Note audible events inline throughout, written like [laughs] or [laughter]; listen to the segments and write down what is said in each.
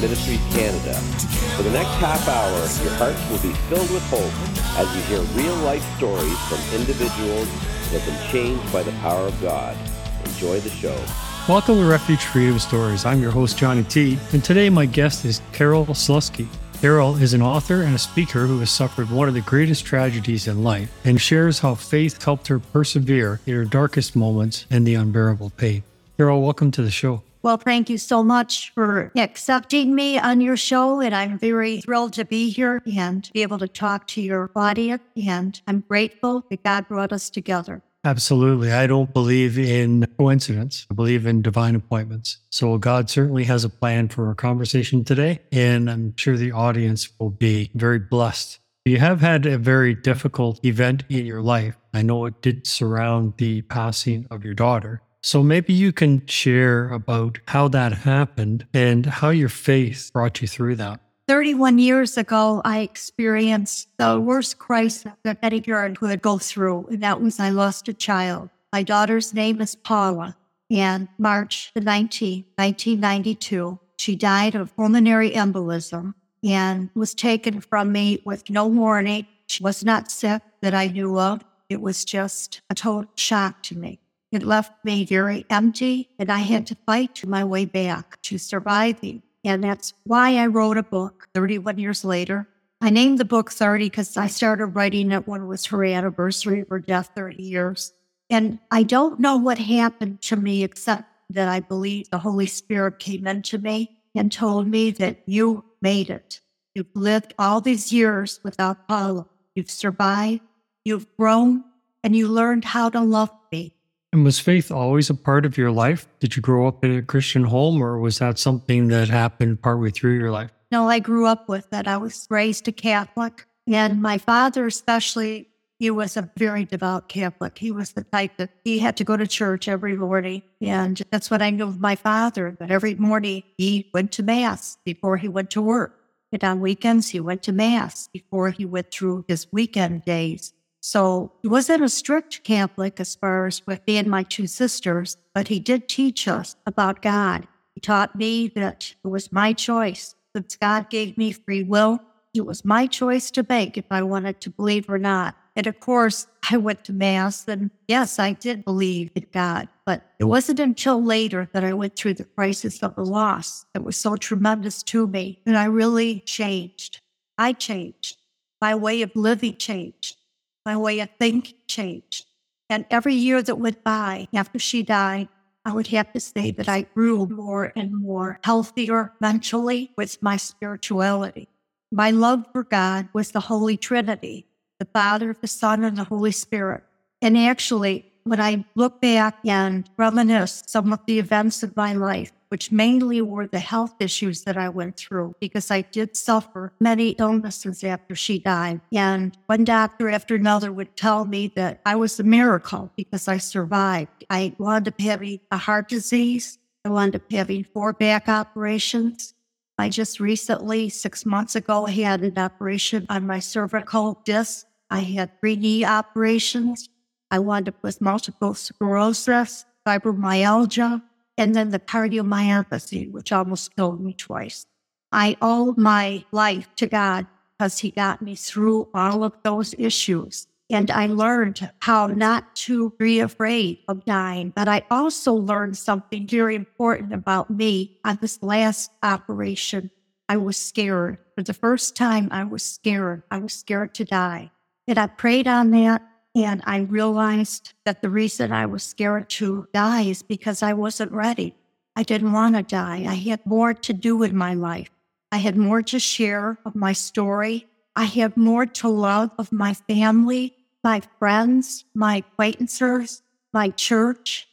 Ministries Canada. For the next half hour, your hearts will be filled with hope as you hear real life stories from individuals that have been changed by the power of God. Enjoy the show. Welcome to Refuge Freedom Stories. I'm your host, Johnny T, and today my guest is Carole Sluski. Carole is an author and a speaker who has suffered one of the greatest tragedies in life and shares how faith helped her persevere in her darkest moments and the unbearable pain. Carole, welcome to the show. Well, thank you so much for accepting me on your show. And I'm very thrilled to be here and be able to talk to your audience. And I'm grateful that God brought us together. Absolutely. I don't believe in coincidence. I believe in divine appointments. So God certainly has a plan for our conversation today. And I'm sure the audience will be very blessed. You have had a very difficult event in your life. I know it did surround the passing of your daughter. So maybe you can share about how that happened and how your faith brought you through that. 31 years ago, I experienced the worst crisis that any parent could go through, and that was I lost a child. My daughter's name is Paula, and March the 19th, 1992, she died of pulmonary embolism and was taken from me with no warning. She was not sick that I knew of. It was just a total shock to me. It left me very empty, and I had to fight my way back to surviving. And that's why I wrote a book 31 years later. I named the book 30 because I started writing it when it was her anniversary of her death 30 years. And I don't know what happened to me except that I believe the Holy Spirit came into me and told me that you made it. You've lived all these years without Paula. You've survived, you've grown, and you learned how to love me. And was faith always a part of your life? Did you grow up in a Christian home or was that something that happened partway through your life? No, I grew up with it. I was raised a Catholic. And my father, especially, he was a very devout Catholic. He was the type that he had to go to church every morning. And that's what I knew of my father, that every morning he went to Mass before he went to work. And on weekends, he went to Mass before he went through his weekend days. So he wasn't a strict Catholic as far as with me and my two sisters, but he did teach us about God. He taught me that it was my choice. Since God gave me free will, it was my choice to make if I wanted to believe or not. And of course, I went to Mass, and yes, I did believe in God. But it wasn't until later that I went through the crisis of the loss that was so tremendous to me that I really changed. I changed. My way of living changed my way of thinking changed. And every year that went by after she died, I would have to say that I grew more and more healthier mentally with my spirituality. My love for God was the Holy Trinity, the Father, the Son, and the Holy Spirit. And actually, when I look back and reminisce some of the events of my life, which mainly were the health issues that I went through because I did suffer many illnesses after she died. And one doctor after another would tell me that I was a miracle because I survived. I wound up having a heart disease. I wound up having four back operations. I just recently, six months ago, had an operation on my cervical disc. I had three knee operations. I wound up with multiple sclerosis, fibromyalgia, and then the cardiomyopathy, which almost killed me twice. I owe my life to God because He got me through all of those issues. And I learned how not to be afraid of dying. But I also learned something very important about me on this last operation. I was scared. For the first time, I was scared. I was scared to die. And I prayed on that and I realized that the reason I was scared to die is because I wasn't ready. I didn't want to die. I had more to do in my life. I had more to share of my story. I had more to love of my family, my friends, my acquaintances, my church.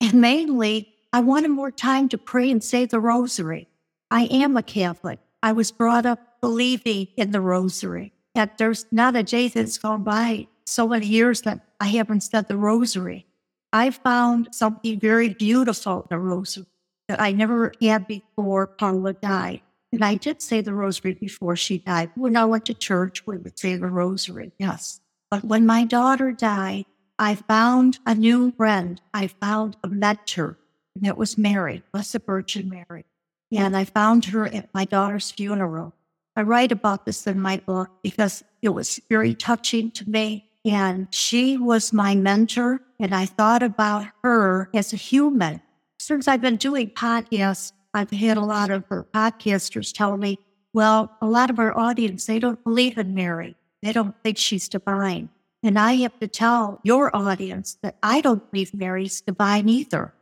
And mainly, I wanted more time to pray and say the rosary. I am a Catholic. I was brought up believing in the rosary. That there's not a day that's gone by so many years that I haven't said the rosary. I found something very beautiful in the rosary that I never had before Paula died. And I did say the rosary before she died. When I went to church, we would say the rosary, yes. But when my daughter died, I found a new friend. I found a mentor. and it was Mary, Blessed Virgin Mary. And I found her at my daughter's funeral. I write about this in my book because it was very touching to me. And she was my mentor, and I thought about her as a human. Since I've been doing podcasts, I've had a lot of her podcasters tell me, well, a lot of our audience, they don't believe in Mary. They don't think she's divine. And I have to tell your audience that I don't believe Mary's divine either.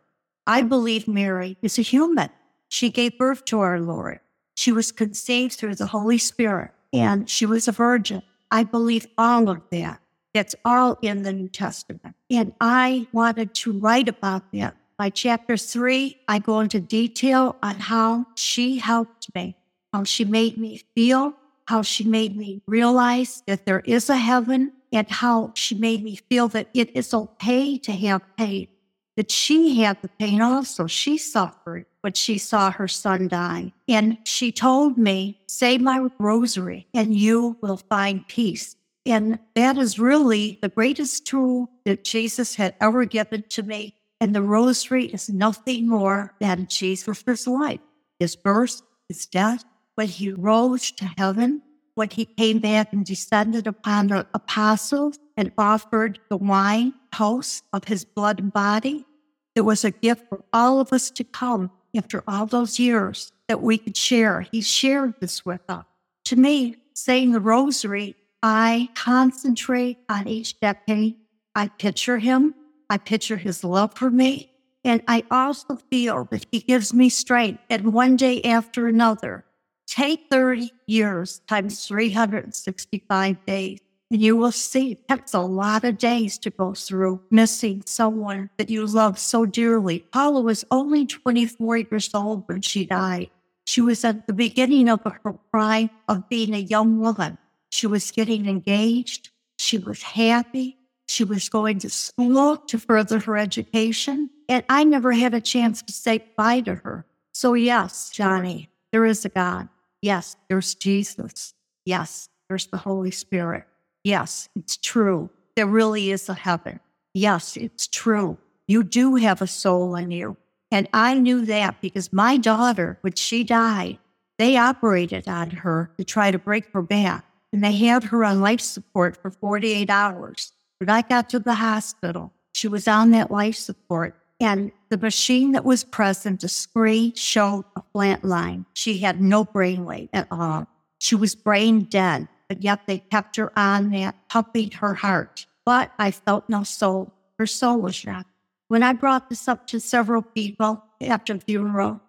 I believe Mary is a human. She gave birth to our Lord. She was conceived through the Holy Spirit and she was a virgin. I believe all of that. That's all in the New Testament. And I wanted to write about that. By chapter three, I go into detail on how she helped me, how she made me feel, how she made me realize that there is a heaven, and how she made me feel that it is okay to have pain that she had the pain also. She suffered when she saw her son die. And she told me, Say my rosary, and you will find peace. And that is really the greatest tool that Jesus had ever given to me. And the rosary is nothing more than Jesus' life, his birth, his death, when he rose to heaven, when he came back and descended upon the apostles and offered the wine house of his blood and body. It was a gift for all of us to come after all those years that we could share. He shared this with us. To me, saying the rosary, I concentrate on each decade. I picture him. I picture his love for me. And I also feel that he gives me strength. And one day after another, Take 30 years times 365 days, and you will see that's a lot of days to go through missing someone that you love so dearly. Paula was only 24 years old when she died. She was at the beginning of her prime of being a young woman. She was getting engaged. She was happy. She was going to school to further her education. And I never had a chance to say bye to her. So, yes, Johnny, there is a God. Yes, there's Jesus. Yes, there's the Holy Spirit. Yes, it's true. There really is a heaven. Yes, it's true. You do have a soul in you. And I knew that because my daughter, when she died, they operated on her to try to break her back. And they had her on life support for 48 hours. When I got to the hospital, she was on that life support and the machine that was present, the screen showed a flat line. She had no brainwave at all. She was brain dead, but yet they kept her on that, pumping her heart. But I felt no soul. Her soul was shot. When I brought this up to several people after the funeral,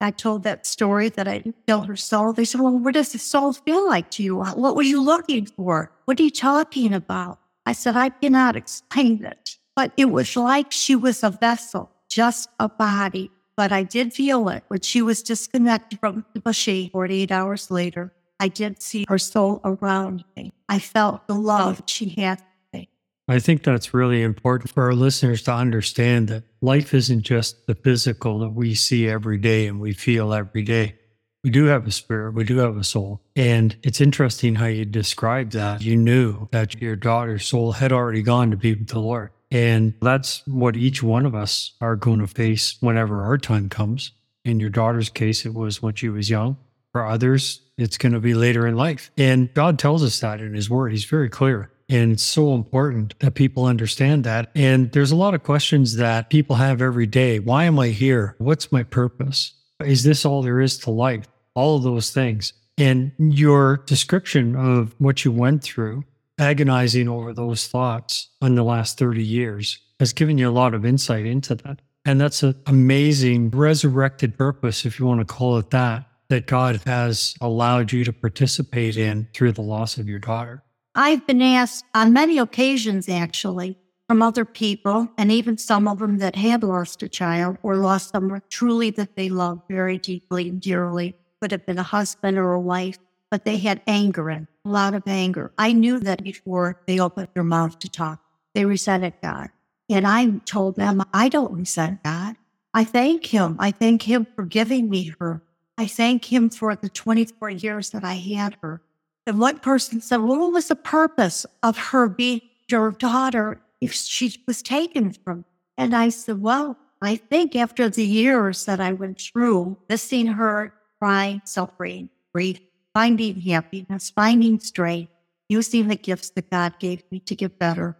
I told that story that I feel her soul. They said, Well, what does the soul feel like to you? What were you looking for? What are you talking about? I said, I cannot explain it. But it was like she was a vessel, just a body. But I did feel it when she was disconnected from the machine 48 hours later. I did see her soul around me. I felt the love she had. I think that's really important for our listeners to understand that life isn't just the physical that we see every day and we feel every day. We do have a spirit, we do have a soul. And it's interesting how you described that. You knew that your daughter's soul had already gone to be with the Lord. And that's what each one of us are going to face whenever our time comes. In your daughter's case, it was when she was young. For others, it's going to be later in life. And God tells us that in His Word. He's very clear. And it's so important that people understand that. And there's a lot of questions that people have every day. Why am I here? What's my purpose? Is this all there is to life? All of those things. And your description of what you went through agonizing over those thoughts in the last 30 years has given you a lot of insight into that. And that's an amazing resurrected purpose, if you want to call it that, that God has allowed you to participate in through the loss of your daughter. I've been asked on many occasions, actually, from other people, and even some of them that had lost a child or lost someone truly that they loved very deeply and dearly, could have been a husband or a wife, but they had anger in a lot of anger. I knew that before they opened their mouth to talk. They resented God. And I told them, I don't resent God. I thank Him. I thank Him for giving me her. I thank Him for the 24 years that I had her. And one person said, well, What was the purpose of her being your daughter if she was taken from? And I said, Well, I think after the years that I went through, missing her, crying, suffering, grief, finding happiness, finding strength, using the gifts that God gave me to get better,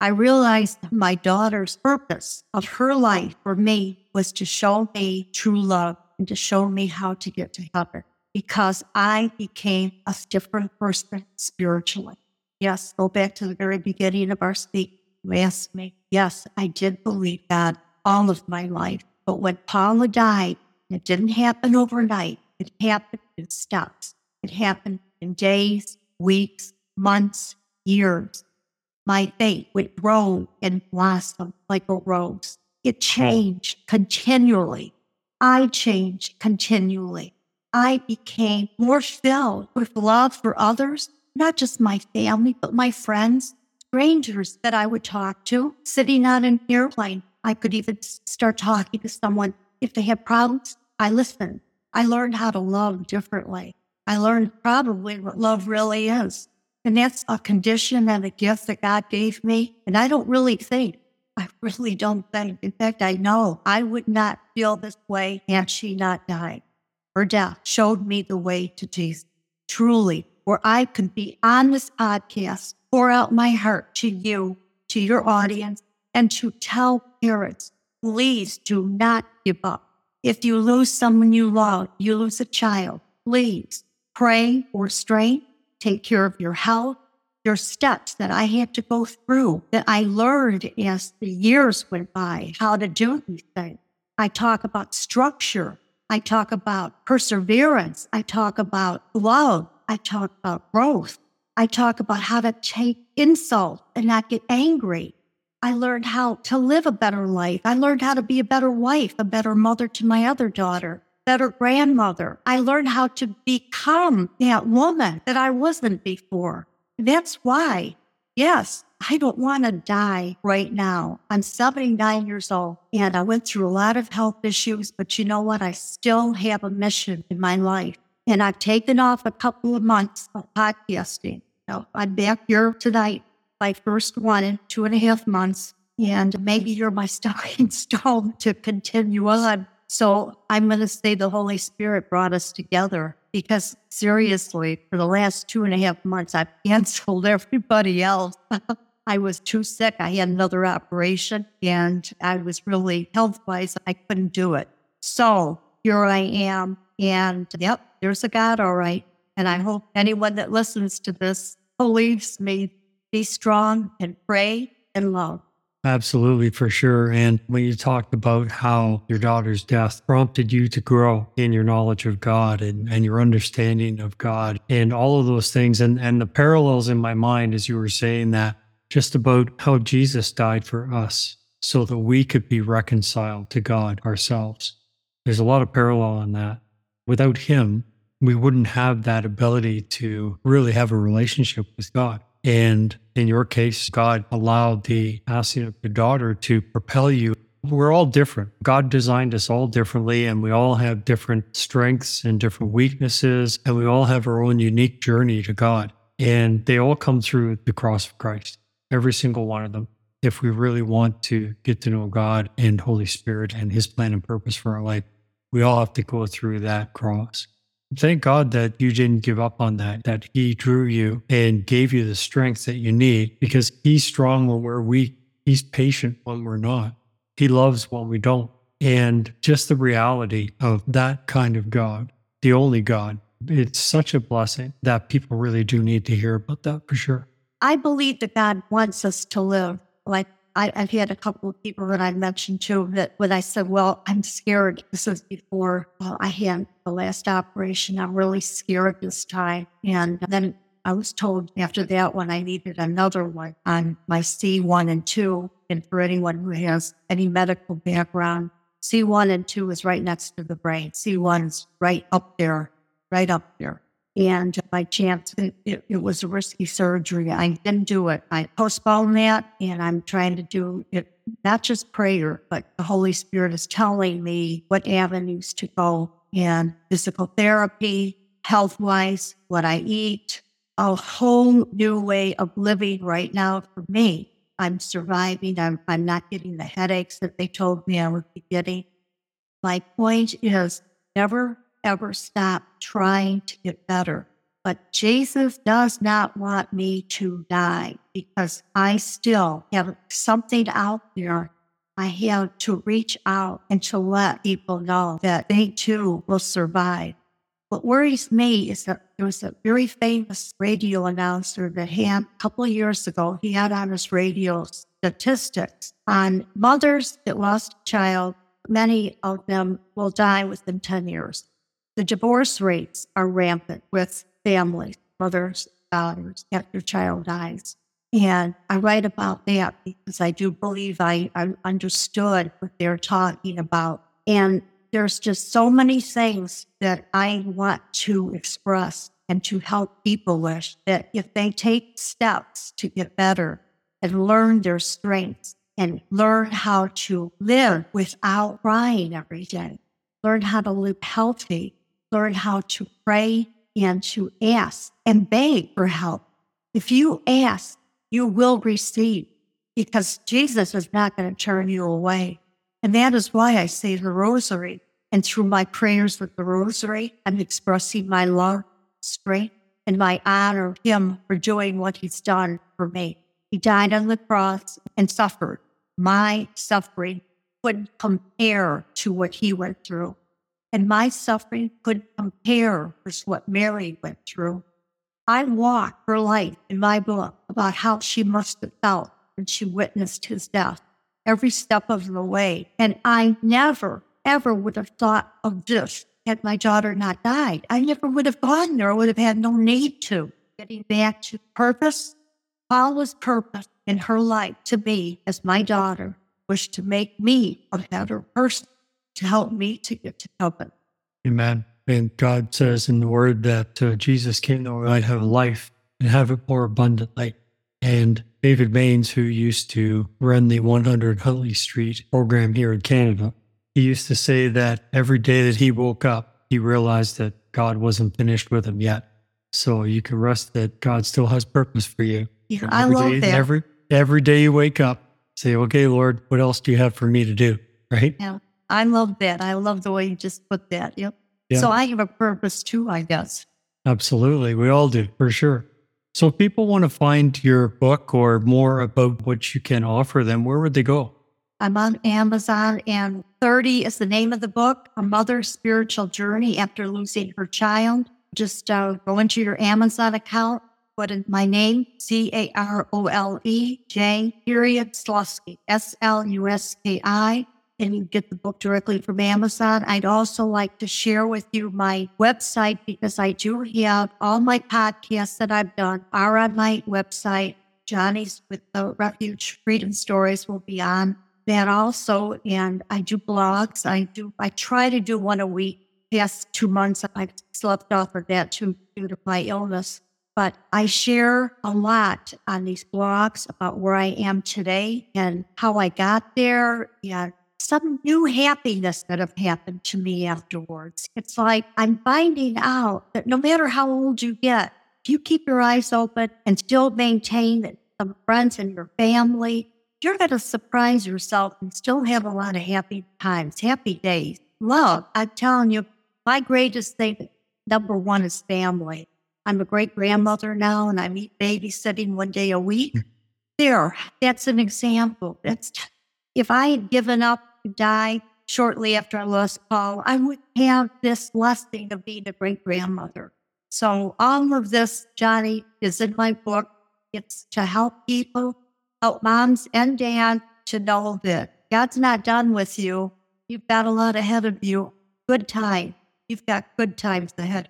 I realized my daughter's purpose of her life for me was to show me true love and to show me how to get to heaven because I became a different person spiritually. Yes, go back to the very beginning of our speak. You asked me. Yes, I did believe God all of my life. But when Paula died, it didn't happen overnight. It happened in steps. It happened in days, weeks, months, years my faith would grow and blossom like a rose. It hmm. changed continually. I changed continually. I became more filled with love for others, not just my family, but my friends, strangers that I would talk to, sitting on an airplane. I could even start talking to someone if they had problems. I listened. I learned how to love differently. I learned probably what love really is. And that's a condition and a gift that God gave me. And I don't really think, I really don't think. In fact, I know I would not feel this way had she not died. Her death showed me the way to Jesus, truly, where I could be on this podcast, pour out my heart to you, to your audience, and to tell parents, please do not give up. If you lose someone you love, you lose a child, please pray for strength take care of your health. Are steps that I had to go through that I learned as the years went by how to do these things. I talk about structure. I talk about perseverance. I talk about love. I talk about growth. I talk about how to take insult and not get angry. I learned how to live a better life. I learned how to be a better wife, a better mother to my other daughter better grandmother. I learned how to become that woman that I wasn't before. That's why, yes, I don't want to die right now. I'm 79 years old and I went through a lot of health issues, but you know what? I still have a mission in my life. And I've taken off a couple of months of podcasting. So I'm back here tonight, my first one in two and a half months. And maybe you're my [laughs] stepping stone to continue on so I'm going to say the Holy Spirit brought us together because seriously, for the last two and a half months, I've canceled [laughs] everybody else. [laughs] I was too sick. I had another operation and I was really health wise, I couldn't do it. So here I am. And yep, there's a God, all right. And I hope anyone that listens to this believes me, be strong and pray and love. Absolutely, for sure. And when you talked about how your daughter's death prompted you to grow in your knowledge of God and, and your understanding of God and all of those things, and, and the parallels in my mind as you were saying that, just about how Jesus died for us so that we could be reconciled to God ourselves. There's a lot of parallel in that. Without Him, we wouldn't have that ability to really have a relationship with God. And in your case, God allowed the passing of your daughter to propel you. We're all different. God designed us all differently, and we all have different strengths and different weaknesses, and we all have our own unique journey to God. And they all come through the cross of Christ, every single one of them. If we really want to get to know God and Holy Spirit and His plan and purpose for our life, we all have to go through that cross. Thank God that you didn't give up on that, that He drew you and gave you the strength that you need because He's strong when we're weak. He's patient when we're not. He loves when we don't. And just the reality of that kind of God, the only God, it's such a blessing that people really do need to hear about that for sure. I believe that God wants us to live like I, have had a couple of people that I mentioned too that when I said, Well, I'm scared, this was before well, I had the last operation. I'm really scared this time. And then I was told after that one, I needed another one on my C1 and 2. And for anyone who has any medical background, C1 and 2 is right next to the brain. C1 is right up there, right up there. And by chance, it, it, it, was a risky surgery. I didn't do it. I postponed that and I'm trying to do it, not just prayer, but the Holy Spirit is telling me what avenues to go and physical therapy, health wise, what I eat, a whole new way of living right now for me. I'm surviving. I'm, I'm not getting the headaches that they told me I would be getting. My point is never, ever stop trying to get better. But Jesus does not want me to die because I still have something out there. I have to reach out and to let people know that they too will survive. What worries me is that there was a very famous radio announcer that had a couple of years ago, he had on his radio statistics on mothers that lost a child. Many of them will die within 10 years. The divorce rates are rampant with families, mothers, daughters, after child dies. And I write about that because I do believe I, I understood what they're talking about. And there's just so many things that I want to express and to help people with that if they take steps to get better and learn their strengths and learn how to live without crying every day, learn how to live healthy, learn how to pray and to ask and beg for help. If you ask, you will receive because Jesus is not going to turn you away. And that is why I say the rosary. And through my prayers with the rosary, I'm expressing my love, strength, and my honor of Him for doing what He's done for me. He died on the cross and suffered. My suffering couldn't compare to what He went through. And my suffering couldn't compare with what Mary went through. I walk her life in my book about how she must have felt when she witnessed his death every step of the way. And I never, ever would have thought of this had my daughter not died. I never would have gone there. I would have had no need to. Getting back to purpose, Paula's purpose in her life to me as my daughter was to make me a better person, to help me to get to heaven. Amen. And God says in the word that uh, Jesus came that we might have life and have it more abundantly. And David Mainse, who used to run the 100 Huntley Street program here in Canada, he used to say that every day that he woke up, he realized that God wasn't finished with him yet. So you can rest that God still has purpose for you. Yeah, I love day, that. Every every day you wake up, say, "Okay, Lord, what else do you have for me to do?" Right? Yeah, I love that. I love the way you just put that. Yep. Yeah. So I have a purpose too, I guess. Absolutely, we all do for sure. So, if people want to find your book or more about what you can offer them, where would they go? I'm on Amazon, and 30 is the name of the book A Mother's Spiritual Journey After Losing Her Child. Just uh, go into your Amazon account, put in my name, C A R O L E J period Sluski, S L U S K I, and get the book directly from Amazon. I'd also like to share with you my website because I do have all my podcasts that I've done are on my website. Johnny's with the Refuge Freedom Stories will be on that also. And I do blogs. I do, I try to do one a week. Past two months, I've slept off of that due to my illness. But I share a lot on these blogs about where I am today and how I got there and some new happiness that have happened to me afterwards. It's like I'm finding out that no matter how old you get, if you keep your eyes open and still maintain some friends and your family, you're going to surprise yourself and still have a lot of happy times, happy days. Love, I'm telling you, my greatest thing, number one, is family. I'm a great grandmother now and I'm babysitting one day a week. Hmm. There, that's an example. That's if I had given up to die shortly after I lost Paul, I would have this blessing of being a great grandmother. So all of this, Johnny, is in my book. It's to help people, help moms and dads to know that God's not done with you. You've got a lot ahead of you. Good time. You've got good times ahead.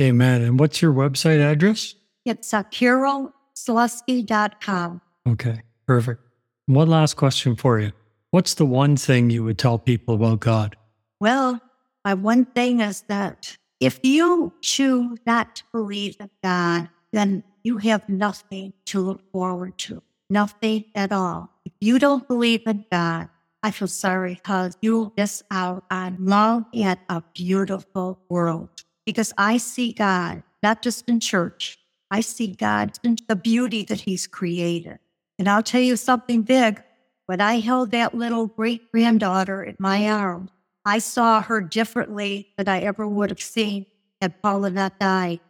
Amen. And what's your website address? It's uh, carolslusky.com. Okay, perfect. One last question for you. What's the one thing you would tell people about God? Well, my one thing is that if you choose not to believe in God, then you have nothing to look forward to, nothing at all. If you don't believe in God, I feel sorry because you'll miss out on love and a beautiful world. Because I see God, not just in church, I see God in the beauty that He's created. And I'll tell you something big. When I held that little great granddaughter in my arms, I saw her differently than I ever would have seen had Paula not died.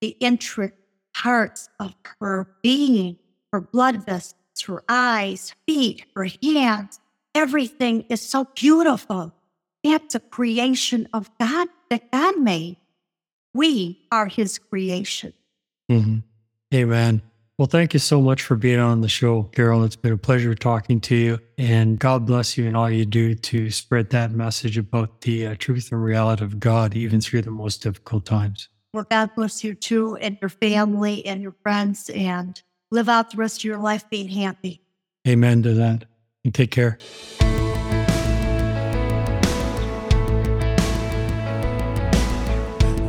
The intricate parts of her being, her blood vessels, her eyes, feet, her hands, everything is so beautiful. That's a creation of God that God made. We are his creation. Mm-hmm. Amen. Well, thank you so much for being on the show, Carole. It's been a pleasure talking to you. And God bless you and all you do to spread that message about the uh, truth and reality of God, even through the most difficult times. Well, God bless you too, and your family and your friends, and live out the rest of your life being happy. Amen to that. And take care.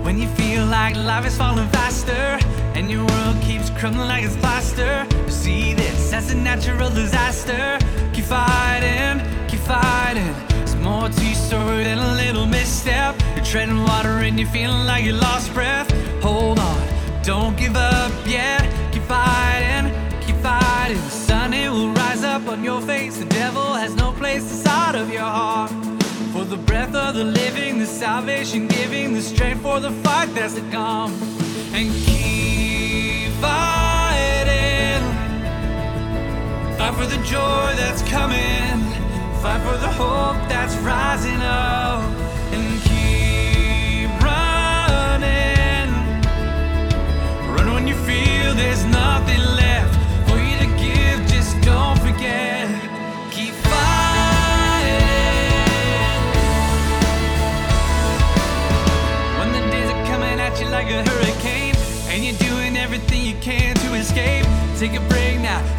When you feel like life is falling faster your world keeps crumbling like it's plaster, you see this as a natural disaster. Keep fighting, keep fighting. It's more to your story than a little misstep. You're treading water and you're feeling like you lost breath. Hold on, don't give up yet. Keep fighting, keep fighting. The sun it will rise up on your face. The devil has no place inside of your heart. For the breath of the living, the salvation giving, the strength for the fight that's to come. And keep fighting. Fight for the joy that's coming. Fight for the hope that's rising up. Take a break now,